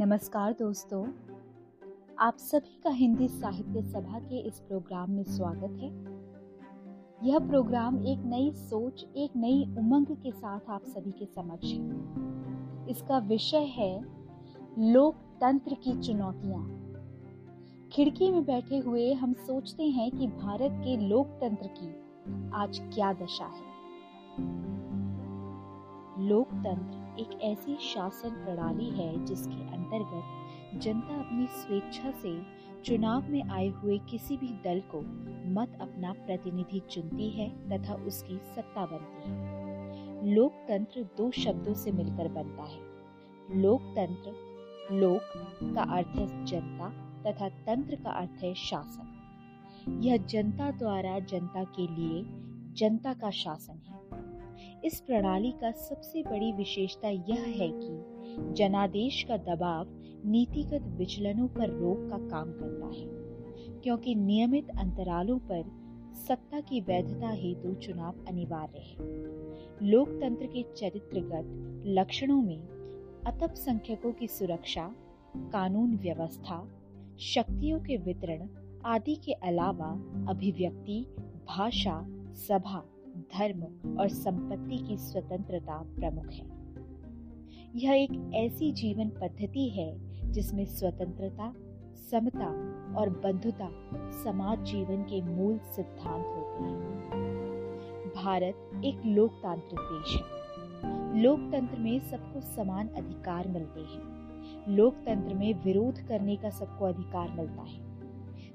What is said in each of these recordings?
नमस्कार दोस्तों। आप सभी का हिंदी साहित्य सभा के इस प्रोग्राम में स्वागत है। यह प्रोग्राम एक नई सोच, एक नई उमंग के साथ आप सभी के समक्ष है। इसका विषय है लोकतंत्र की चुनौतियाँ। खिड़की में बैठे हुए हम सोचते हैं कि भारत के लोकतंत्र की आज क्या दशा है। लोकतंत्र एक ऐसी शासन प्रणाली है जिसके अंतर्गत जनता अपनी स्वेच्छा से चुनाव में आए हुए किसी भी दल को मत अपना प्रतिनिधि चुनती है तथा उसकी सत्ता बनती है। लोकतंत्र दो शब्दों से मिलकर बनता है। लोकतंत्र, लोक का अर्थ है जनता तथा तंत्र का अर्थ है शासन। यह जनता द्वारा जनता के लिए जनता का शासन है। इस प्रणाली का सबसे बड़ी विशेषता यह है कि जनादेश का दबाव नीतिगत विचलनों पर रोक का काम करता है, क्योंकि नियमित अंतरालों पर सत्ता की वैधता हेतु चुनाव अनिवार्य है। लोकतंत्र के चरित्रगत लक्षणों में अतप संख्यकों की सुरक्षा, कानून व्यवस्था, शक्तियों के वितरण आदि के अलावा अभिव्यक्ति, भाषा, सभा धर्म और संपत्ति की स्वतंत्रता प्रमुख है। यह एक ऐसी जीवन पद्धति है जिसमें स्वतंत्रता, समता और बंधुता समाज जीवन के मूल सिद्धांत होते हैं। भारत एक लोकतांत्रिक देश है। लोकतंत्र में सबको समान अधिकार मिलते हैं। लोकतंत्र में विरोध करने का सबको अधिकार मिलता है।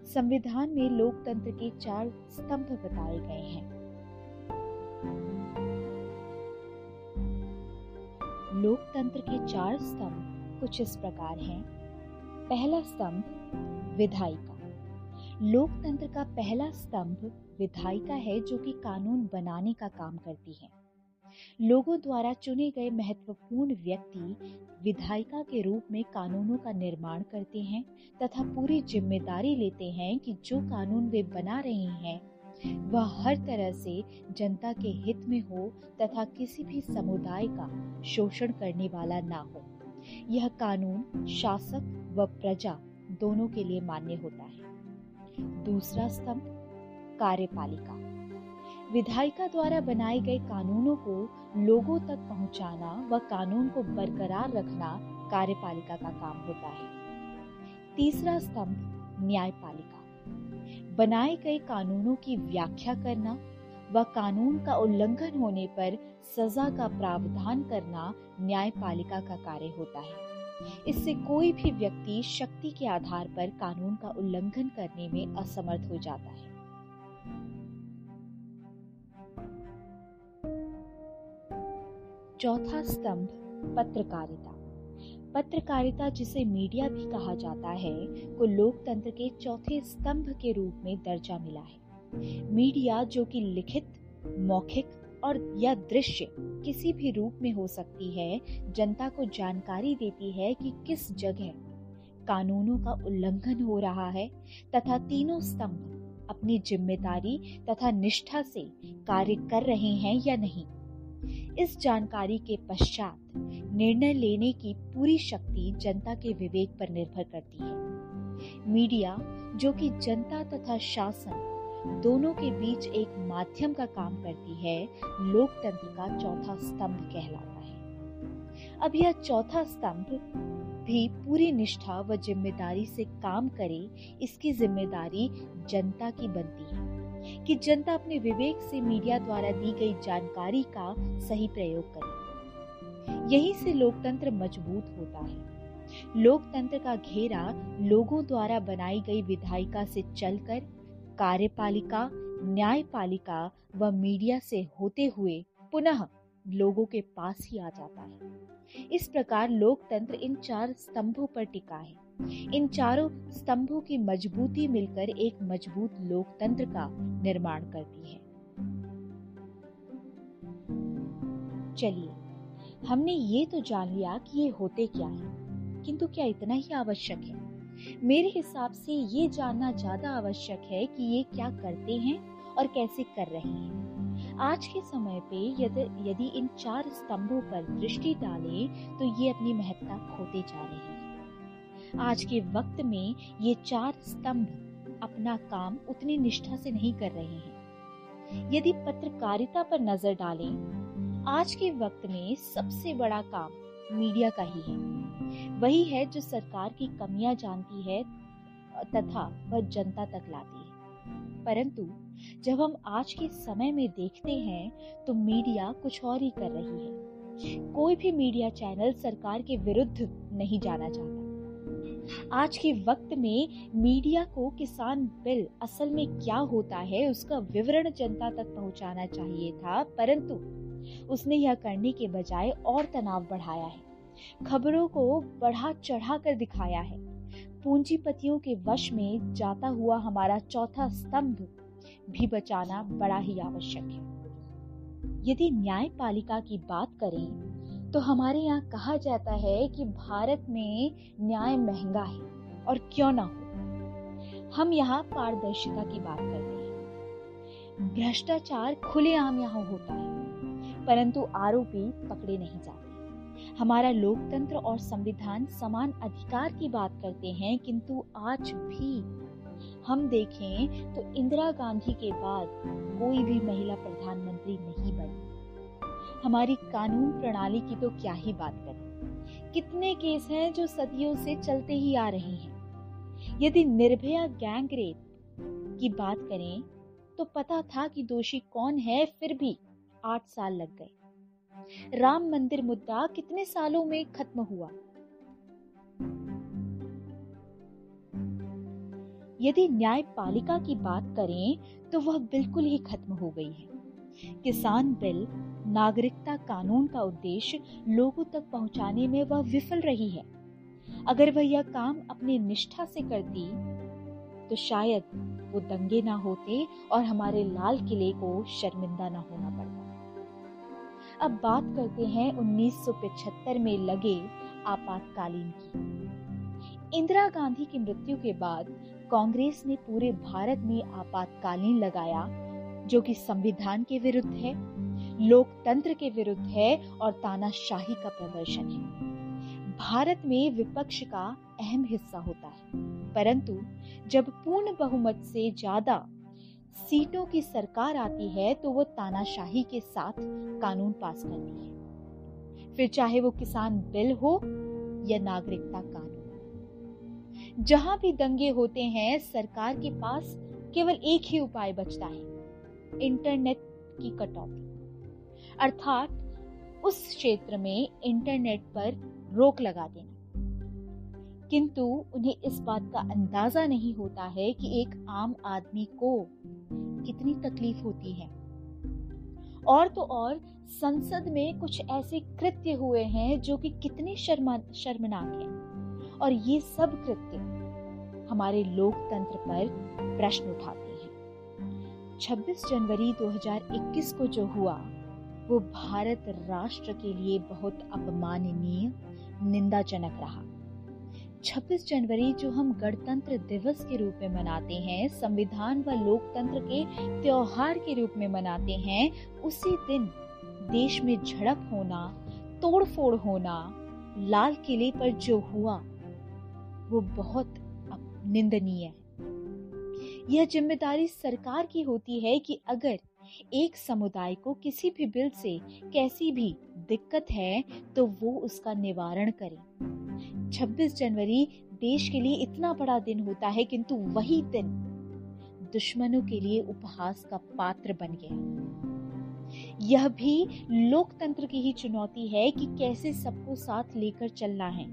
संविधान में लोकतंत्र के चार स्तंभ बताए गए हैं। लोकतंत्र के चार स्तंभ कुछ इस प्रकार हैं। पहला स्तंभ, विधायिका। लोकतंत्र का पहला स्तंभ विधायिका है जो कि कानून बनाने का काम करती है। लोगों द्वारा चुने गए महत्वपूर्ण व्यक्ति विधायिका के रूप में कानूनों का निर्माण करते हैं तथा पूरी ज़िम्मेदारी लेते हैं कि जो कानून वे बना रहे हैं वह हर तरह से जनता के हित में हो तथा किसी भी समुदाय का शोषण करने वाला ना हो। यह कानून, शासक व प्रजा दोनों के लिए मान्य होता है। दूसरा स्तंभ, कार्यपालिका। विधायिका द्वारा बनाए गए कानूनों को लोगों तक पहुंचाना व कानून को बरकरार रखना कार्यपालिका का काम होता है। तीसरा स्तंभ, न्यायपालिका। बनाए गए कानूनों की व्याख्या करना व कानून का उल्लंघन होने पर सजा का प्रावधान करना न्यायपालिका का कार्य होता है। इससे कोई भी व्यक्ति शक्ति के आधार पर कानून का उल्लंघन करने में असमर्थ हो जाता है। चौथा स्तंभ, पत्रकारिता। पत्रकारिता जिसे मीडिया भी कहा जाता है, को लोकतंत्र के चौथे स्तंभ के रूप में दर्जा मिला है। मीडिया जो कि लिखित, मौखिक और या दृश्य किसी भी रूप में हो सकती है, जनता को जानकारी देती है कि किस जगह कानूनों का उल्लंघन हो रहा है तथा तीनों स्तंभ अपनी ज़िम्मेदारी तथा निष्ठा से कार्य कर रहे हैं या नहीं। इस जानकारी के पश्चात निर्णय लेने की पूरी शक्ति जनता के विवेक पर निर्भर करती है। मीडिया, जो कि जनता तथा शासन, दोनों के बीच एक माध्यम का काम करती है, लोकतंत्र का चौथा स्तंभ कहलाता है। अब यह चौथा स्तंभ भी पूरी निष्ठा व ज़िम्मेदारी से काम करे, इसकी ज़िम्मेदारी जनता की बनती है। कि जनता अपने विवेक से मीडिया द्वारा दी गई जानकारी का सही प्रयोग करे। यहीं से लोकतंत्र मज़बूत होता है। लोकतंत्र का घेरा लोगों द्वारा बनाई गई विधायिका से चलकर कार्यपालिका, न्यायपालिका व मीडिया से होते हुए पुनः लोगों के पास ही आ जाता है। इस प्रकार लोकतंत्र इन चार स्तंभों पर टिका है। इन चारों स्तंभों की मजबूती मिलकर एक मज़बूत लोकतंत्र का निर्माण करती है। चलिए, हमने ये तो जान लिया कि ये होते क्या है, किंतु क्या इतना ही आवश्यक है? मेरे हिसाब से ये जानना ज़्यादा आवश्यक है कि ये क्या करते हैं और कैसे कर रहे हैं। आज के समय पे यदि यदि इन चार स्तंभों पर दृष्टि डालें तो ये अपनी महत्ता खोते जा रहे हैं। आज के वक्त में ये चार स्तंभ अपना काम उतनी निष्ठा से नहीं कर रहे हैं। यदि पत्रकारिता पर नज़र डालें, आज के वक्त में सबसे बड़ा काम मीडिया का ही है। वही है जो सरकार की कमियाँ जानती है तथा वह जनता तक लाती है। परंतु जब हम आज के समय में देखते हैं तो मीडिया कुछ और ही कर रही है। कोई भी मीडिया चैनल सरकार के विरुद्ध नहीं जाना चाहता। आज के वक्त में मीडिया को किसान बिल असल में क्या होता है, उसका विवरण जनता तक पहुंचाना चाहिए था, परंतु उसने यह करने के बजाय और तनाव बढ़ाया है। खबरों को बढ़ा चढ़ा कर दिखाया है। पूंजीपतियों के वश में जाता हुआ हमारा चौथा स्तंभ भी बचाना बड़ा ही आवश्यक है। यदि न्यायपालिका की बात करें तो हमारे यहाँ कहा जाता है कि भारत में न्याय महँगा है और क्यों ना हो? हम यहाँ पारदर्शिता की बात करते हैं। भ्रष्टाचार खुलेआम यहाँ होता है, परंतु आरोपी पकड़े नहीं जाते। हमारा लोकतंत्र और संविधान समान अधिकार की बात करते हैं, किंतु आज भी हम देखें तो इंदिरा गांधी के बाद कोई भी महिला प्रधानमंत्री नहीं बनी। हमारी कानून प्रणाली की तो क्या ही बात करें? कितने केस हैं जो सदियों से चलते ही आ रहे हैं। यदि निर्भया गैंग रेप की बात करें तो पता था कि दोषी कौन है, फिर भी आठ साल लग गए। राम मंदिर मुद्दा कितने सालों में खत्म हुआ? यदि न्यायपालिका की बात करें तो वह बिल्कुल ही खत्म हो गई है। किसान बिल नागरिकता कानून का उद्देश्य लोगों तक पहुँचाने में वह विफल रही है। अगर वह यह काम अपनी निष्ठा से करती तो शायद वो दंगे ना होते और हमारे लाल किले को शर्मिंदा ना होना पड़ता। अब बात करते हैं 1975 में लगे आपातकालीन की। इंदिरा गांधी की मृत्यु के बाद कांग्रेस ने पूरे भारत में आपातकालीन लगाया, जो कि संविधान के विरुद्ध है। लोकतंत्र के विरुद्ध है और तानाशाही का प्रदर्शन है। भारत में विपक्ष का अहम हिस्सा होता है। परंतु जब पूर्ण बहुमत से ज़्यादा सीटों की सरकार आती है तो वो तानाशाही के साथ कानून पास करती है। फिर चाहे वो किसान बिल हो या नागरिकता कानून। जहाँ भी दंगे होते हैं, सरकार के पास केवल एक ही उपाय बचता है, इंटरनेट की कटौती। अर्थात उस क्षेत्र में इंटरनेट पर रोक लगा देना। किंतु उन्हें इस बात का अंदाज़ा नहीं होता है कि एक आम आदमी को कितनी तकलीफ़ होती है। और तो और संसद में कुछ ऐसे कृत्य हुए हैं जो कि कितने शर्मा शर्मनाक हैं। और ये सब कृत्य हमारे लोकतंत्र पर प्रश्न उठाते हैं। 26 जनवरी 2021 को जो हुआ वो भारत राष्ट्र के लिए बहुत अपमाननीय, निंदाजनक रहा। 26 जनवरी जो हम गणतंत्र दिवस के रूप में मनाते हैं, संविधान व लोकतंत्र के त्योहार के रूप में मनाते हैं, उसी दिन देश में झड़प होना, तोड़फोड़ होना, लाल किले पर जो हुआ, वो बहुत निंदनीय है। यह ज़िम्मेदारी सरकार की होती है कि अगर एक समुदाय को किसी भी बिल से कैसी भी दिक्कत है तो वो उसका निवारण करे। 26 जनवरी देश के लिए इतना बड़ा दिन होता है, किंतु वही दिन दुश्मनों के लिए उपहास का पात्र बन गया। यह भी लोकतंत्र की ही चुनौती है कि कैसे सबको साथ लेकर चलना है।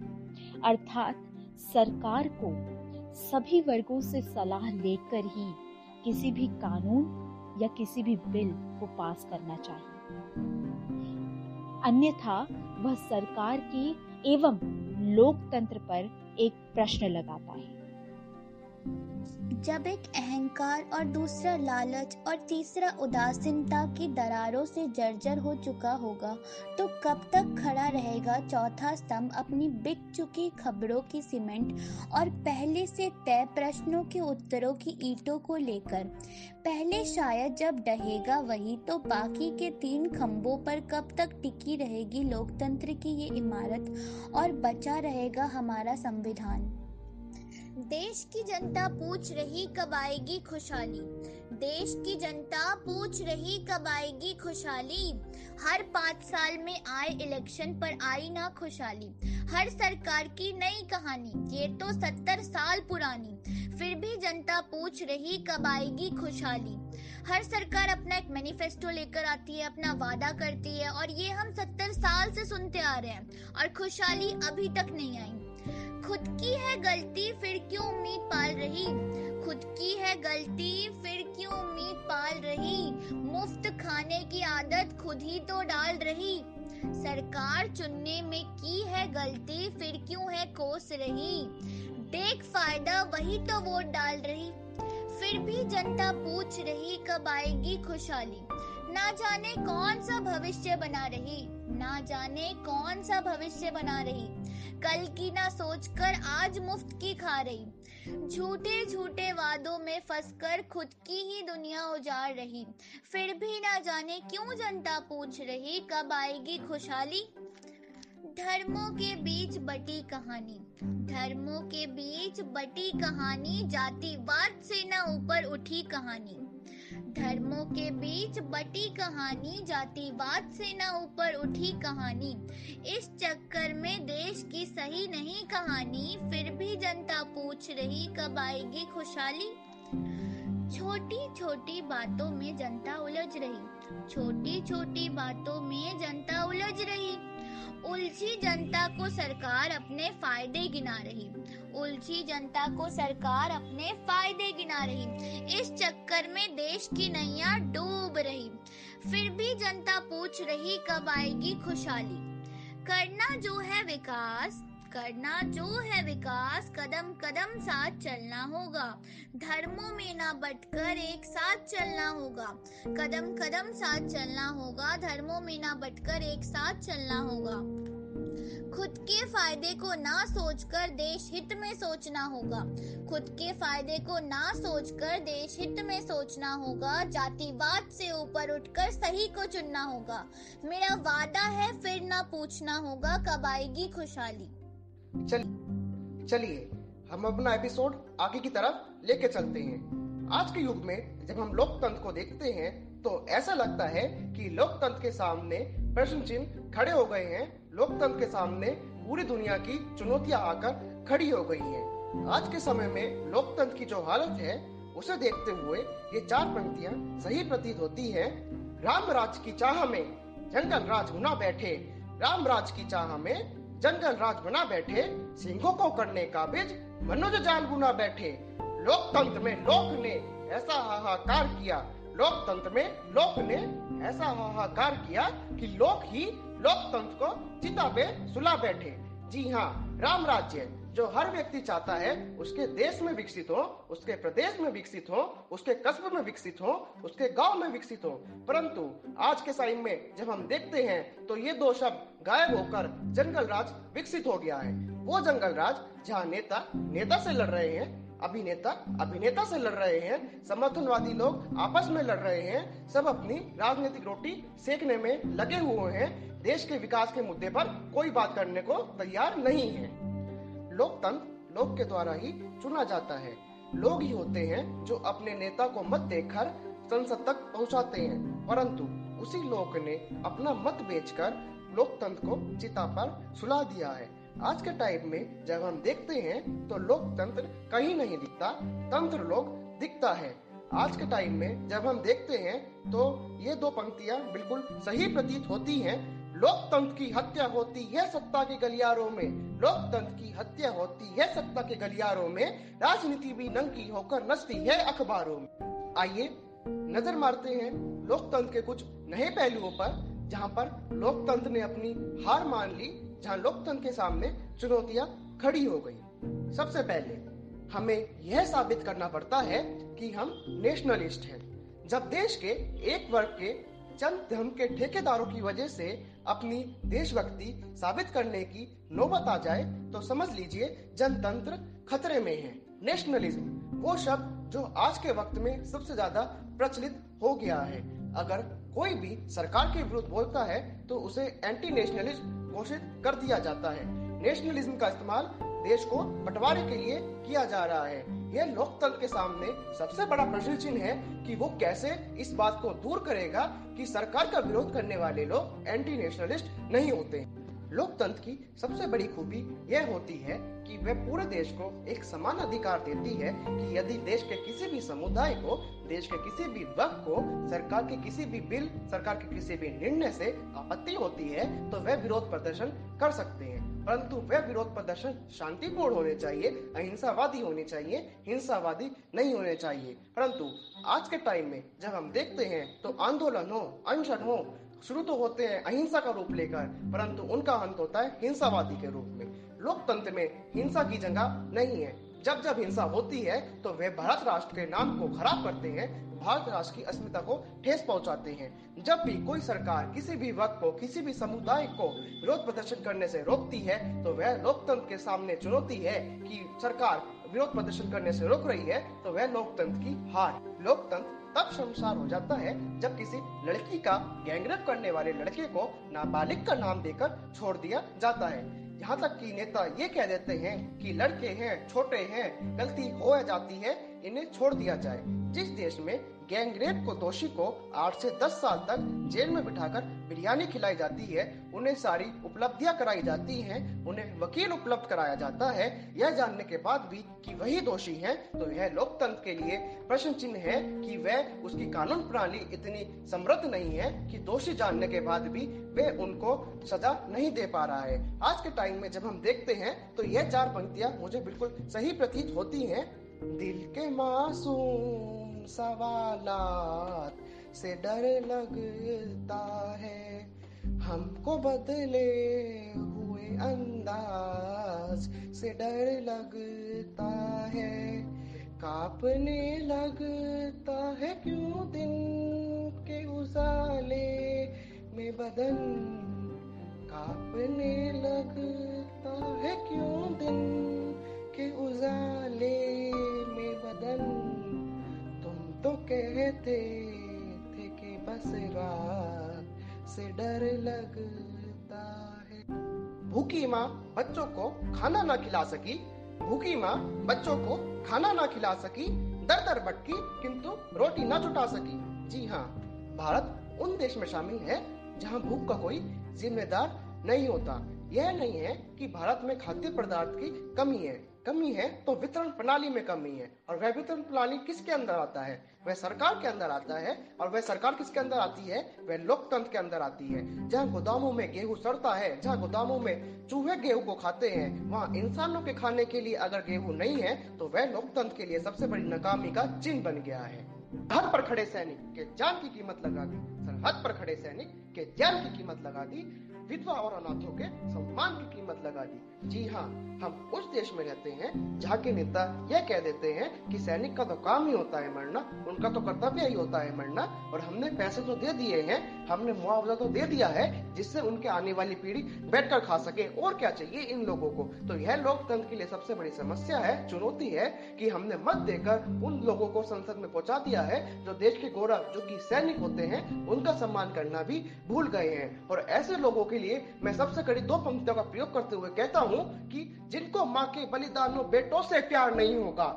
अर्थात सरकार को सभी वर्गों से सलाह लेकर ही किसी भी कानून या किसी भी बिल को पास करना चाहिए। अन्यथा वह सरकार की एवं लोकतंत्र पर एक प्रश्न लगाता है। जब एक अहंकार और दूसरा लालच और तीसरा उदासीनता की दरारों से जर्जर हो चुका होगा तो कब तक खड़ा रहेगा चौथा स्तंभ अपनी बिक चुकी खबरों की सीमेंट और पहले से तय प्रश्नों के उत्तरों की ईटों को लेकर? पहले शायद जब डहेगा वही तो बाकी के तीन खंभों पर कब तक टिकी रहेगी लोकतंत्र की ये इमारत और बचा रहेगा हमारा संविधान? देश की जनता पूछ रही कब आएगी खुशहाली? देश की जनता पूछ रही कब आएगी खुशहाली? हर पाँच साल में आए इलेक्शन पर आई ना खुशहाली। हर सरकार की नई कहानी, ये तो सत्तर साल पुरानी। फिर भी जनता पूछ रही कब आएगी खुशहाली। हर सरकार अपना एक मैनिफेस्टो लेकर आती है, अपना वादा करती है, और ये हम सत्तर साल से सुनते आ रहे हैं, और खुशहाली अभी तक नहीं आई खुद की है गलती, फिर क्यों उम्मीद पाल रही? खुद की है गलती, फिर क्यों उम्मीद पाल रही? मुफ़्त खाने की आदत खुद ही तो डाल रही। सरकार चुनने में की है गलती, फिर क्यों है कोस रही? देख फ़ायदा, वही तो वोट डाल रही। फिर भी जनता पूछ रही, कब आएगी खुशहाली? ना जाने कौन सा भविष्य बना रही, ना जाने कौन सा भविष्य बना रही। कल की ना सोचकर आज मुफ़्त की खा रही। झूठे झूठे वादों में फंसकर खुद की ही दुनिया उजाड़ रही। फिर भी ना जाने क्यों जनता पूछ रही, कब आएगी खुशहाली? धर्मों के बीच बटी कहानी। धर्मों के बीच बटी कहानी, जातिवाद से ना ऊपर उठी कहानी। धर्मों के बीच बटी कहानी, जातिवाद से न ऊपर उठी कहानी। इस चक्कर में देश की सही नहीं कहानी, फिर भी जनता पूछ रही, कब आएगी खुशहाली? छोटी छोटी बातों में जनता उलझ रही छोटी छोटी बातों में जनता उलझ रही। उलझी जनता को सरकार अपने फ़ायदे गिना रही। उलझी जनता को सरकार अपने फ़ायदे गिना रही। इस चक्कर में देश की नैया डूब रही। फिर भी जनता पूछ रही, कब आएगी खुशहाली? करना जो है विकास। करना जो है विकास, कदम कदम साथ चलना होगा। धर्मों में ना बटकर एक साथ चलना होगा। कदम कदम साथ चलना होगा, धर्मों में ना बटकर एक साथ चलना होगा। खुद के फ़ायदे को ना सोचकर देश हित में सोचना होगा। खुद के फ़ायदे को ना सोचकर देश हित में सोचना होगा। जातिवाद से ऊपर उठकर सही को चुनना होगा। मेरा वादा है, फिर ना पूछना होगा, कब आएगी खुशहाली। चल, चलिए, हम अपना एपिसोड आगे की तरफ़ लेके चलते हैं। आज के युग में जब हम लोकतंत्र को देखते हैं तो ऐसा लगता है कि लोकतंत्र के सामने प्रश्न चिन्ह खड़े हो गए हैं। लोकतंत्र के सामने पूरी दुनिया की चुनौतियाँ आकर खड़ी हो गई हैं। आज के समय में लोकतंत्र की जो हालत है, उसे देखते हुए ये चार पंक्तियाँ सही प्रतीत होती है। राम राज की चाह में जंगल राज बैठे। राम राज की चाह में जंगल राज बना बैठे, सिंहों को करने का बीज, मनुज जान बुना बैठे। लोकतंत्र में लोक ने ऐसा हाहाकार किया। लोकतंत्र में लोक ने ऐसा हाहाकार किया कि लोक ही लोकतंत्र को चिता पे सुला बैठे। जी हाँ राम राज्य, जो हर व्यक्ति चाहता है, उसके देश में विकसित हो, उसके प्रदेश में विकसित हो, उसके कस्बे में विकसित हो, उसके गाँव में विकसित हो। परंतु, आज के टाइम में जब हम देखते हैं तो ये दो शब्द गायब होकर जंगल राज विकसित हो गया है। वो जंगल राज जहाँ नेता नेता से लड़ रहे हैं अभिनेता अभिनेता से लड़ रहे हैं, समर्थनवादी लोग आपस में लड़ रहे हैं, सब अपनी राजनीतिक रोटी सेकने में लगे हुए हैं, देश के विकास के मुद्दे पर कोई बात करने को तैयार नहीं है। लोकतंत्र, लोक के द्वारा ही चुना जाता है। लोग ही होते हैं जो अपने नेता को मत देकर संसद तक पहुंचाते हैं, परंतु उसी लोक ने अपना मत बेचकर लोकतंत्र को चिता पर सुला दिया है। आज के टाइम में जब हम देखते हैं तो लोकतंत्र कहीं नहीं दिखता, तंत्र लोग दिखता है। आज के टाइम में जब हम देखते हैं तो ये दो पंक्तियाँ बिल्कुल सही प्रतीत होती हैं। लोकतंत्र की हत्या होती है सत्ता के गलियारों में। लोकतंत्र की हत्या होती है सत्ता के गलियारों में। राजनीति भी नंगी होकर नचती है अखबारों में। आइए नज़र मारते हैं लोकतंत्र के कुछ नए पहलुओं पर, जहाँ पर लोकतंत्र ने अपनी हार मान ली जहाँ लोकतंत्र के सामने चुनौतियाँ खड़ी हो गई। सबसे पहले हमें यह साबित करना पड़ता है कि हम नेशनलिस्ट हैं। जब देश के एक वर्ग के चंद धर्म के ठेकेदारों की वजह से अपनी देशभक्ति साबित करने की नौबत आ जाए तो समझ लीजिए जनतंत्र खतरे में है। नेशनलिज्म वो शब्द जो आज के वक्त में सबसे ज़्यादा प्रचलित हो गया है। अगर कोई भी सरकार के विरुद्ध बोलता है तो उसे एंटी नेशनलिस्ट घोषित कर दिया जाता है। नेशनलिज्म का इस्तेमाल देश को बंटवारे के लिए किया जा रहा है। यह लोकतंत्र के सामने सबसे बड़ा प्रश्न चिन्ह है कि वो कैसे इस बात को दूर करेगा कि सरकार का विरोध करने वाले लोग एंटी नेशनलिस्ट नहीं होते। लोकतंत्र की सबसे बड़ी खूबी यह होती है कि वह पूरे देश को एक समान अधिकार देती है कि यदि देश के किसी भी समुदाय को, देश के किसी भी वर्ग को, सरकार के किसी भी बिल, सरकार के किसी भी निर्णय से आपत्ति होती है तो वह विरोध प्रदर्शन कर सकते हैं। परंतु वह विरोध प्रदर्शन शांतिपूर्ण होने चाहिए, अहिंसावादी होने चाहिए, हिंसावादी नहीं होने चाहिए। परंतु आज के टाइम में जब हम देखते हैं तो आंदोलन हो अनशन हो शुरू तो होते हैं अहिंसा का रूप लेकर, परंतु उनका अंत होता है हिंसावादी के रूप में। लोकतंत्र में हिंसा की जगह नहीं है। जब जब हिंसा होती है तो वे भारत राष्ट्र के नाम को खराब करते हैं, भारत राष्ट्र की अस्मिता को ठेस पहुंचाते हैं। जब भी कोई सरकार किसी भी वक्त को, किसी भी समुदाय को विरोध प्रदर्शन करने से रोकती है तो वह लोकतंत्र के सामने चुनौती है कि सरकार विरोध प्रदर्शन करने से रोक रही है तो वह लोकतंत्र की हार। लोकतंत्र तब शर्मसार हो जाता है, जब किसी लड़की का गैंगरेप करने वाले लड़के को नाबालिग का नाम देकर छोड़ दिया जाता है। यहाँ तक कि नेता ये कह देते हैं कि लड़के हैं, छोटे हैं, गलती हो जाती है इन्हें छोड़ दिया जाए। जिस देश में गैंगरेप को दोषी को आठ से दस साल तक जेल में बिठाकर बिरयानी खिलाई जाती है, उन्हें सारी उपलब्धियाँ कराई जाती हैं, उन्हें वकील उपलब्ध कराया जाता है। यह जानने के बाद भी कि वही दोषी हैं तो यह लोकतंत्र के लिए प्रश्न चिन्ह है कि वह उसकी कानून प्रणाली इतनी समृद्ध नहीं है कि दोषी जानने के बाद भी वह उनको सजा नहीं दे पा रहा है। आज के टाइम में जब हम देखते हैं तो यह चार पंक्तियाँ मुझे बिल्कुल सही प्रतीत होती हैं। दिल के मासूम सवालात से डर लगता है। हमको बदले हुए अंदाज से डर लगता है। कापने लगता है क्यों दिन के उजाले में बदन? कापने लगता है क्यों दिन के उजाले कहते थे कि बस रात से डर लगता है। भूखी माँ बच्चों को खाना ना खिला सकी। भूखी माँ बच्चों को खाना ना खिला सकी। दर दर भटकी, किंतु रोटी ना जुटा सकी। जी हाँ भारत उन देश में शामिल है जहाँ भूख का कोई जिम्मेदार नहीं होता। यह नहीं है कि भारत में खाद्य पदार्थ की कमी है। कमी है तो वितरण प्रणाली में कमी है। और वह वितरण प्रणाली किसके अंदर आता है? वह सरकार के अंदर आता है। और वह सरकार किसके अंदर आती है? वह लोकतंत्र के अंदर आती है। जहाँ गोदामों में गेहूँ सड़ता है, जहाँ गोदामों में चूहे गेहूँ को खाते हैं, वहाँ इंसानों के खाने के लिए अगर गेहूँ नहीं है तो वह लोकतंत्र के लिए सबसे बड़ी नाकामी का चिन्ह बन गया है। हद पर खड़े सैनिक के जान की कीमत लगा दी। सरहद पर खड़े सैनिक के जान की कीमत लगा दी। विधवा और अनाथों के सम्मान की कीमत लगा दी। जी हाँ हम उस देश में रहते हैं जहाँ के नेता यह कह देते हैं कि सैनिक का तो काम ही होता है मरना, उनका तो कर्तव्य ही होता है मरना, और हमने पैसे तो दे दिए हैं, हमने मुआवजा तो दे दिया है जिससे उनके आने वाली पीढ़ी बैठकर खा सके। और क्या चाहिए इन लोगों को? तो यह लोकतंत्र के लिए सबसे बड़ी समस्या है, चुनौती है कि हमने मत देकर उन लोगों को संसद में पहुँचा दिया है जो देश के गौरव, जो कि सैनिक होते हैं, उनका सम्मान करना भी भूल गए हैं। और ऐसे लोगों के लिए मैं सबसे कड़ी दो पंक्तियों का प्रयोग करते हुए कहता हूँ कि जिनको माँ के बलिदानों बेटों से प्यार नहीं होगा,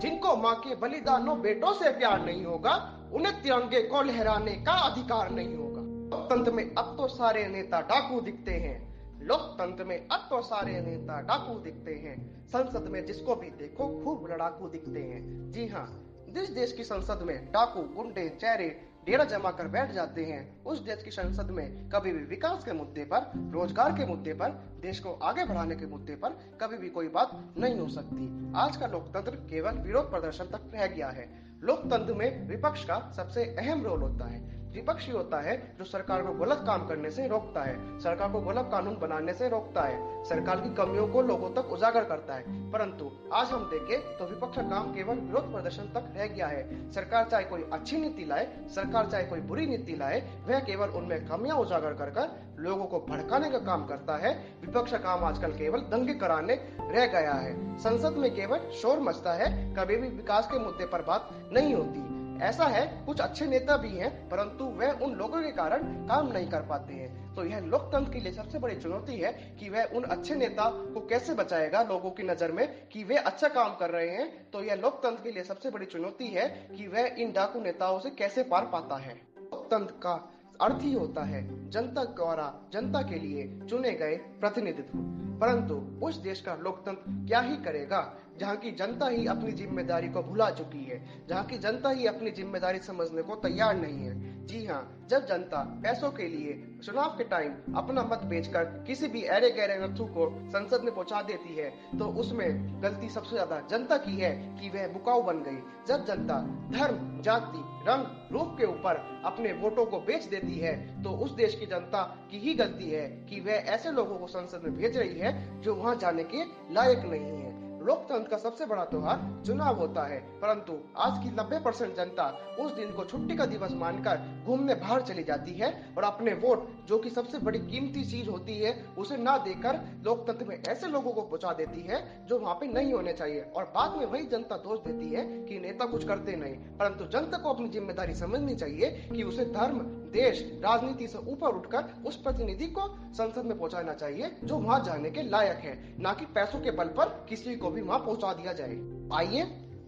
जिनको माँ के बलिदानों बेटों से प्यार नहीं होगा, उन्हें तिरंगे को लहराने का अधिकार नहीं होगा। लोकतंत्र में अब तो सारे नेता डाकू दिखते हैं। लोकतंत्र में अब तो सारे नेता डाकू दिखते हैं। संसद में जिसको भी देखो खूब लड़ाकू दिखते हैं। जी हाँ जिस देश की संसद में डाकू, गुंडे, चेहरे डेरा जमा कर बैठ जाते हैं। उस देश की संसद में कभी भी विकास के मुद्दे पर, रोज़गार के मुद्दे पर, देश को आगे बढ़ाने के मुद्दे पर कभी भी कोई बात नहीं हो सकती। आज का लोकतंत्र केवल विरोध प्रदर्शन तक रह गया है। लोकतंत्र में विपक्ष का सबसे अहम रोल होता है। विपक्ष ही होता है, जो सरकार को गलत काम करने से रोकता है, सरकार को गलत कानून बनाने से रोकता है, सरकार की कमियों को लोगों तक उजागर करता है। परंतु आज हम देखें तो विपक्ष का काम केवल विरोध प्रदर्शन तक रह गया है। सरकार चाहे कोई अच्छी नीति लाए, सरकार चाहे कोई बुरी नीति लाए, वह केवल उनमें कमियाँ उजागर कर कर लोगों को भड़काने का काम करता है। विपक्ष का काम आजकल केवल दंगे कराने रह गया है। संसद में केवल शोर मचता है, कभी भी विकास के मुद्दे पर बात नहीं होती। ऐसा है, कुछ अच्छे नेता भी हैं, परंतु वे उन लोगों के कारण काम नहीं कर पाते हैं। तो यह लोकतंत्र के लिए सबसे बड़ी चुनौती है कि वह उन अच्छे नेता को कैसे बचाएगा लोगों की नज़र में कि वे अच्छा काम कर रहे हैं। तो यह लोकतंत्र के लिए सबसे बड़ी चुनौती है कि वह इन डाकू नेताओं से कैसे पार पाता है। लोकतंत्र का अर्थ ही होता है, जनता द्वारा, जनता के लिए चुने गए प्रतिनिधित्व। परंतु उस देश का लोकतंत्र क्या ही करेगा, जहाँ की जनता ही अपनी ज़िम्मेदारी को भुला चुकी है, जहाँ की जनता ही अपनी ज़िम्मेदारी समझने को तैयार नहीं है? जी हाँ जब जनता पैसों के लिए चुनाव के टाइम अपना मत बेचकर किसी भी अरे गहरे नथु को संसद में पहुँचा देती है तो उसमें गलती सबसे ज़्यादा जनता की है कि वह बुकाऊ बन गई। जब जनता धर्म, जाति, रंग, रूप के ऊपर अपने वोटों को बेच देती है तो उस देश की जनता की ही गलती है कि वह ऐसे लोगों को संसद में भेज रही है जो वहाँ जाने के लायक नहीं है। लोकतंत्र का सबसे बड़ा त्योहार चुनाव होता है। परंतु आज की 90 परसेंट जनता उस दिन को छुट्टी का दिवस मानकर घूमने बाहर चली जाती है और अपने वोट, जो कि सबसे बड़ी कीमती चीज़ होती है, उसे ना देकर लोकतंत्र में ऐसे लोगों को पहुँचा देती है, जो वहाँ पे नहीं होने चाहिए। और बाद में वही जनता दोष देती है कि नेता कुछ करते नहीं। परंतु जनता को अपनी ज़िम्मेदारी समझनी चाहिए कि उसे धर्म देश राजनीति से ऊपर उठकर उस प्रतिनिधि को संसद में पहुंचाना चाहिए, जो वहाँ जाने के लायक है, न कि पैसों के बल पर किसी को भी वहाँ पहुँचा दिया जाए। आइए,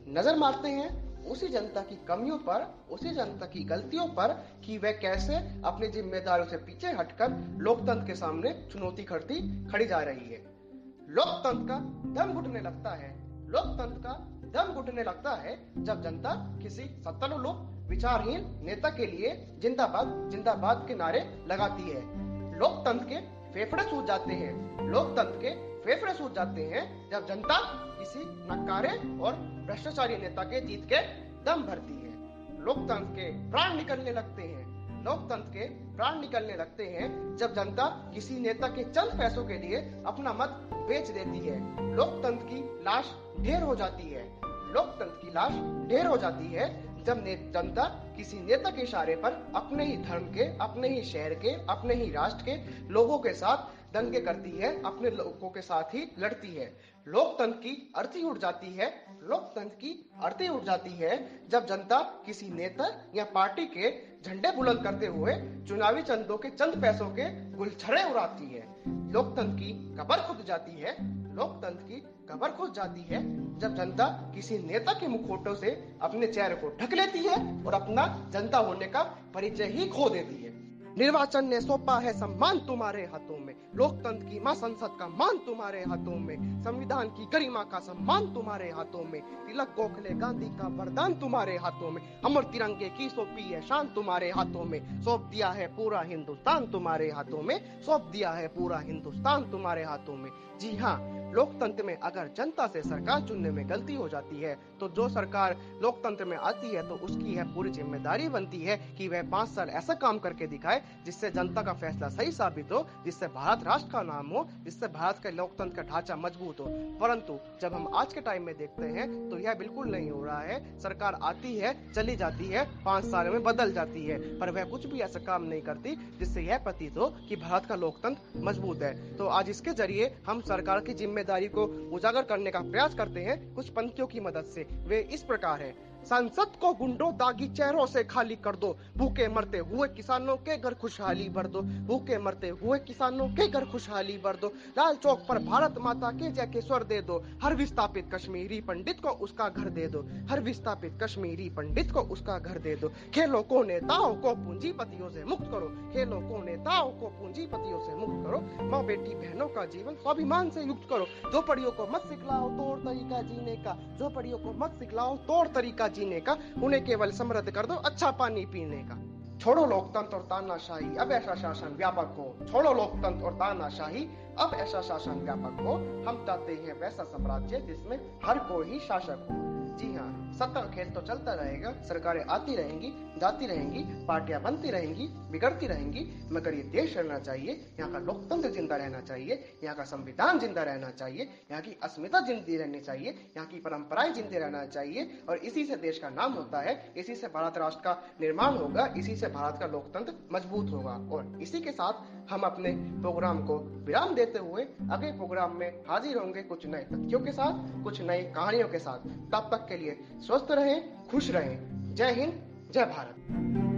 नज़र मारते हैं उसी जनता की कमियों पर, उसी जनता की गलतियों पर कि वह कैसे अपनी जिम्मेदारियों से पीछे हटकर लोकतंत्र के सामने चुनौती खड़ती खड़ी जा रही है। लोकतंत्र का दम घुटने लगता है। लोकतंत्र का दम घुटने लगता है जब जनता किसी सत्तारूढ़, विचारहीन नेता के लिए जिंदाबाद जिंदाबाद के नारे लगाती है। लोकतंत्र के फेफड़े सूझ जाते हैं। लोकतंत्र के फेफड़े सूझ जाते हैं जब जनता किसी नकारे और भ्रष्टाचारी नेता के जीत के दम भरती है। लोकतंत्र के प्राण निकलने लगते हैं। लोकतंत्र के प्राण निकलने लगते हैं जब जनता किसी नेता के चंद पैसों के लिए अपना मत बेच देती है। लोकतंत्र की लाश ढेर हो जाती है। लोकतंत्र की लाश ढेर हो जाती है जब जनता किसी नेता के इशारे पर अपने ही धर्म के, अपने ही शहर के, अपने ही राष्ट्र के लोगों के साथ दंगे करती है, अपने लोगों के साथ ही लड़ती है। लोकतंत्र की अर्थी उठ जाती है, लोकतंत्र की अर्थी उठ जाती है जब जनता किसी नेता या पार्टी के झंडे बुलंद करते हुए चुनावी चंदों के चंद पैसों के गुलछड़े उड़ाती है। लोकतंत्र की कबर खुद जाती है, लोकतंत्र की कबर खुद जाती है, जब जनता किसी नेता के मुखोटों से अपने चेहरे को ढक लेती है और अपना जनता होने का परिचय ही खो देती है। निर्वाचन ने सौंपा है सम्मान तुम्हारे हाथों में। लोकतंत्र की माँ संसद का मान तुम्हारे हाथों में। संविधान की गरिमा का सम्मान तुम्हारे हाथों में। तिलक, गोखले, गांधी का वरदान तुम्हारे हाथों में। अमर तिरंगे की सौंपी है शान तुम्हारे हाथों में। सौंप दिया है पूरा हिंदुस्तान तुम्हारे हाथों में। सौंप दिया है पूरा हिंदुस्तान तुम्हारे हाथों में। जी हाँ लोकतंत्र में अगर जनता से सरकार चुनने में गलती हो जाती है तो जो सरकार लोकतंत्र में आती है तो उसकी है पूरी ज़िम्मेदारी बनती है कि वह पाँच साल ऐसा काम करके दिखाए, जिससे जनता का फैसला सही साबित हो, जिससे भारत राष्ट्र का नाम हो, जिससे भारत के लोकतंत्र का ढांचा मज़बूत हो। परंतु जब हम आज के टाइम में देखते हैं तो यह बिल्कुल नहीं हो रहा है। सरकार आती है, चली जाती है, पाँच साल में बदल जाती है, पर वह कुछ भी ऐसा काम नहीं करती, जिससे यह प्रतीत हो कि भारत का लोकतंत्र मज़बूत है। तो आज इसके ज़रिए हम सरकार की ज़िम्मेदारी को उजागर करने का प्रयास करते हैं कुछ पंक्तियों की मदद से। वे इस प्रकार है। संसद को गुंडों दागी चेहरों से खाली कर दो। भूखे मरते हुए किसानों के घर खुशहाली भर दो। भूखे मरते हुए किसानों के घर खुशहाली भर दो। लाल चौक पर भारत माता के जय के स्वर दे दो। हर विस्थापित कश्मीरी पंडित को उसका घर दे दो। हर विस्थापित कश्मीरी पंडित को उसका घर दे दो। खेलों को नेताओं को पूंजीपतियों से मुक्त करो। खेलों को नेताओं को पूंजीपतियों से मुक्त करो। माँ बेटी बहनों का जीवन स्वाभिमान से युक्त करो। झोपड़ियों को मत सिखलाओ तोड़ तरीका जीने का। झोपड़ियों को मत सिखलाओ तोड़ तरीका जीने का, उन्हें केवल समृद्ध कर दो अच्छा पानी पीने का। छोड़ो लोकतंत्र और तानाशाही, अब ऐसा शासन व्यापक हो। छोड़ो लोकतंत्र और तानाशाही, अब ऐसा शासन व्यापक हो। हम चाहते हैं वैसा साम्राज्य जिसमें हर कोई शासक हो। जी हाँ। सत्ता खेल तो चलता रहेगा, सरकारें आती रहेंगी, जाती रहेंगी, पार्टियाँ बनती रहेंगी, बिगड़ती रहेंगी, मगर ये देश रहना चाहिए, यहाँ का लोकतंत्र ज़िंदा रहना चाहिए, यहाँ का संविधान ज़िंदा रहना चाहिए, यहाँ की अस्मिता जिंदी रहनी चाहिए, यहाँ की परंपराएँ जिंदी रहना चाहिए, और इसी से देश का नाम होता है, इसी से भारत राष्ट्र का निर्माण होगा, इसी से भारत का लोकतंत्र मज़बूत होगा, और इसी के साथ हम अपने प्रोग्राम को विराम देते हुए अगले प्रोग्राम में हाजिर होंगे कुछ नए तथ्यों के साथ, कुछ नई कहानियों के साथ। तब तक के लिए स्वस्थ रहें खुश रहें। जय हिंद जय भारत।